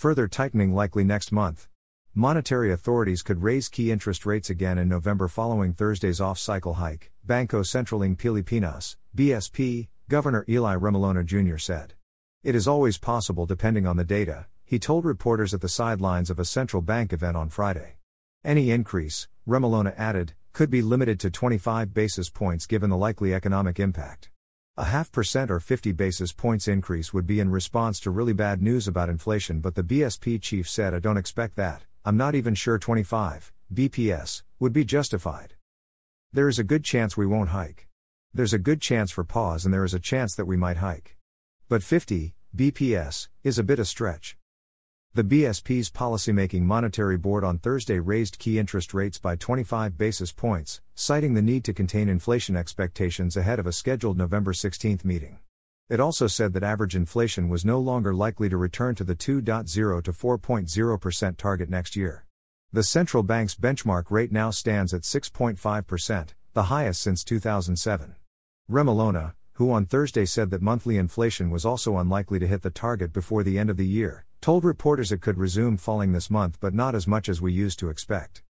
Further tightening likely next month. Monetary authorities could raise key interest rates again in November following Thursday's off cycle hike, Bangko Sentral ng Pilipinas, BSP, Governor Eli Remolona Jr. said. It is always possible depending on the data, he told reporters at the sidelines of a central bank event on Friday. Any increase, Remolona added, could be limited to 25 basis points given the likely economic impact. A half percent or 50 basis points increase would be in response to really bad news about inflation, but the BSP chief said, I don't expect that. I'm not even sure 25 BPS would be justified. There is a good chance we won't hike. There's a good chance for pause, and there is a chance that we might hike. But 50 BPS is a bit a stretch. The BSP's policymaking monetary board on Thursday raised key interest rates by 25 basis points, citing the need to contain inflation expectations ahead of a scheduled November 16 meeting. It also said that average inflation was no longer likely to return to the 2.0 to 4.0% target next year. The central bank's benchmark rate now stands at 6.5%, the highest since 2007. Remolona, who on Thursday said that monthly inflation was also unlikely to hit the target before the end of the year, told reporters it could resume falling this month but not as much as we used to expect.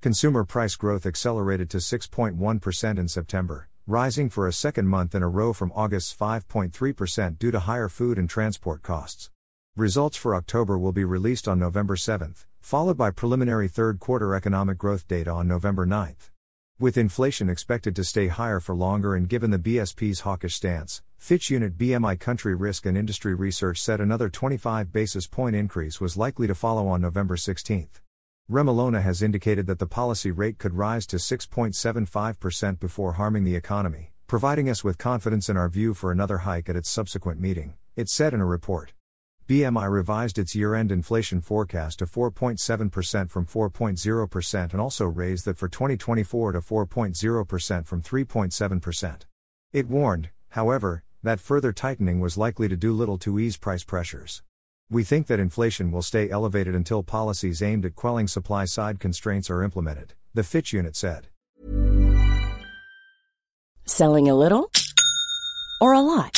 Consumer price growth accelerated to 6.1% in September, rising for a second month in a row from August's 5.3% due to higher food and transport costs. Results for October will be released on November 7, followed by preliminary third quarter economic growth data on November 9. With inflation expected to stay higher for longer and given the BSP's hawkish stance, Fitch Unit BMI Country Risk and Industry Research said another 25 basis point increase was likely to follow on November 16. Remolona has indicated that the policy rate could rise to 6.75% before harming the economy, providing us with confidence in our view for another hike at its subsequent meeting, it said in a report. BMI revised its year end inflation forecast to 4.7% from 4.0% and also raised that for 2024 to 4.0% from 3.7%. It warned, however, that further tightening was likely to do little to ease price pressures. We think that inflation will stay elevated until policies aimed at quelling supply side constraints are implemented, the Fitch unit said. Selling a little or a lot?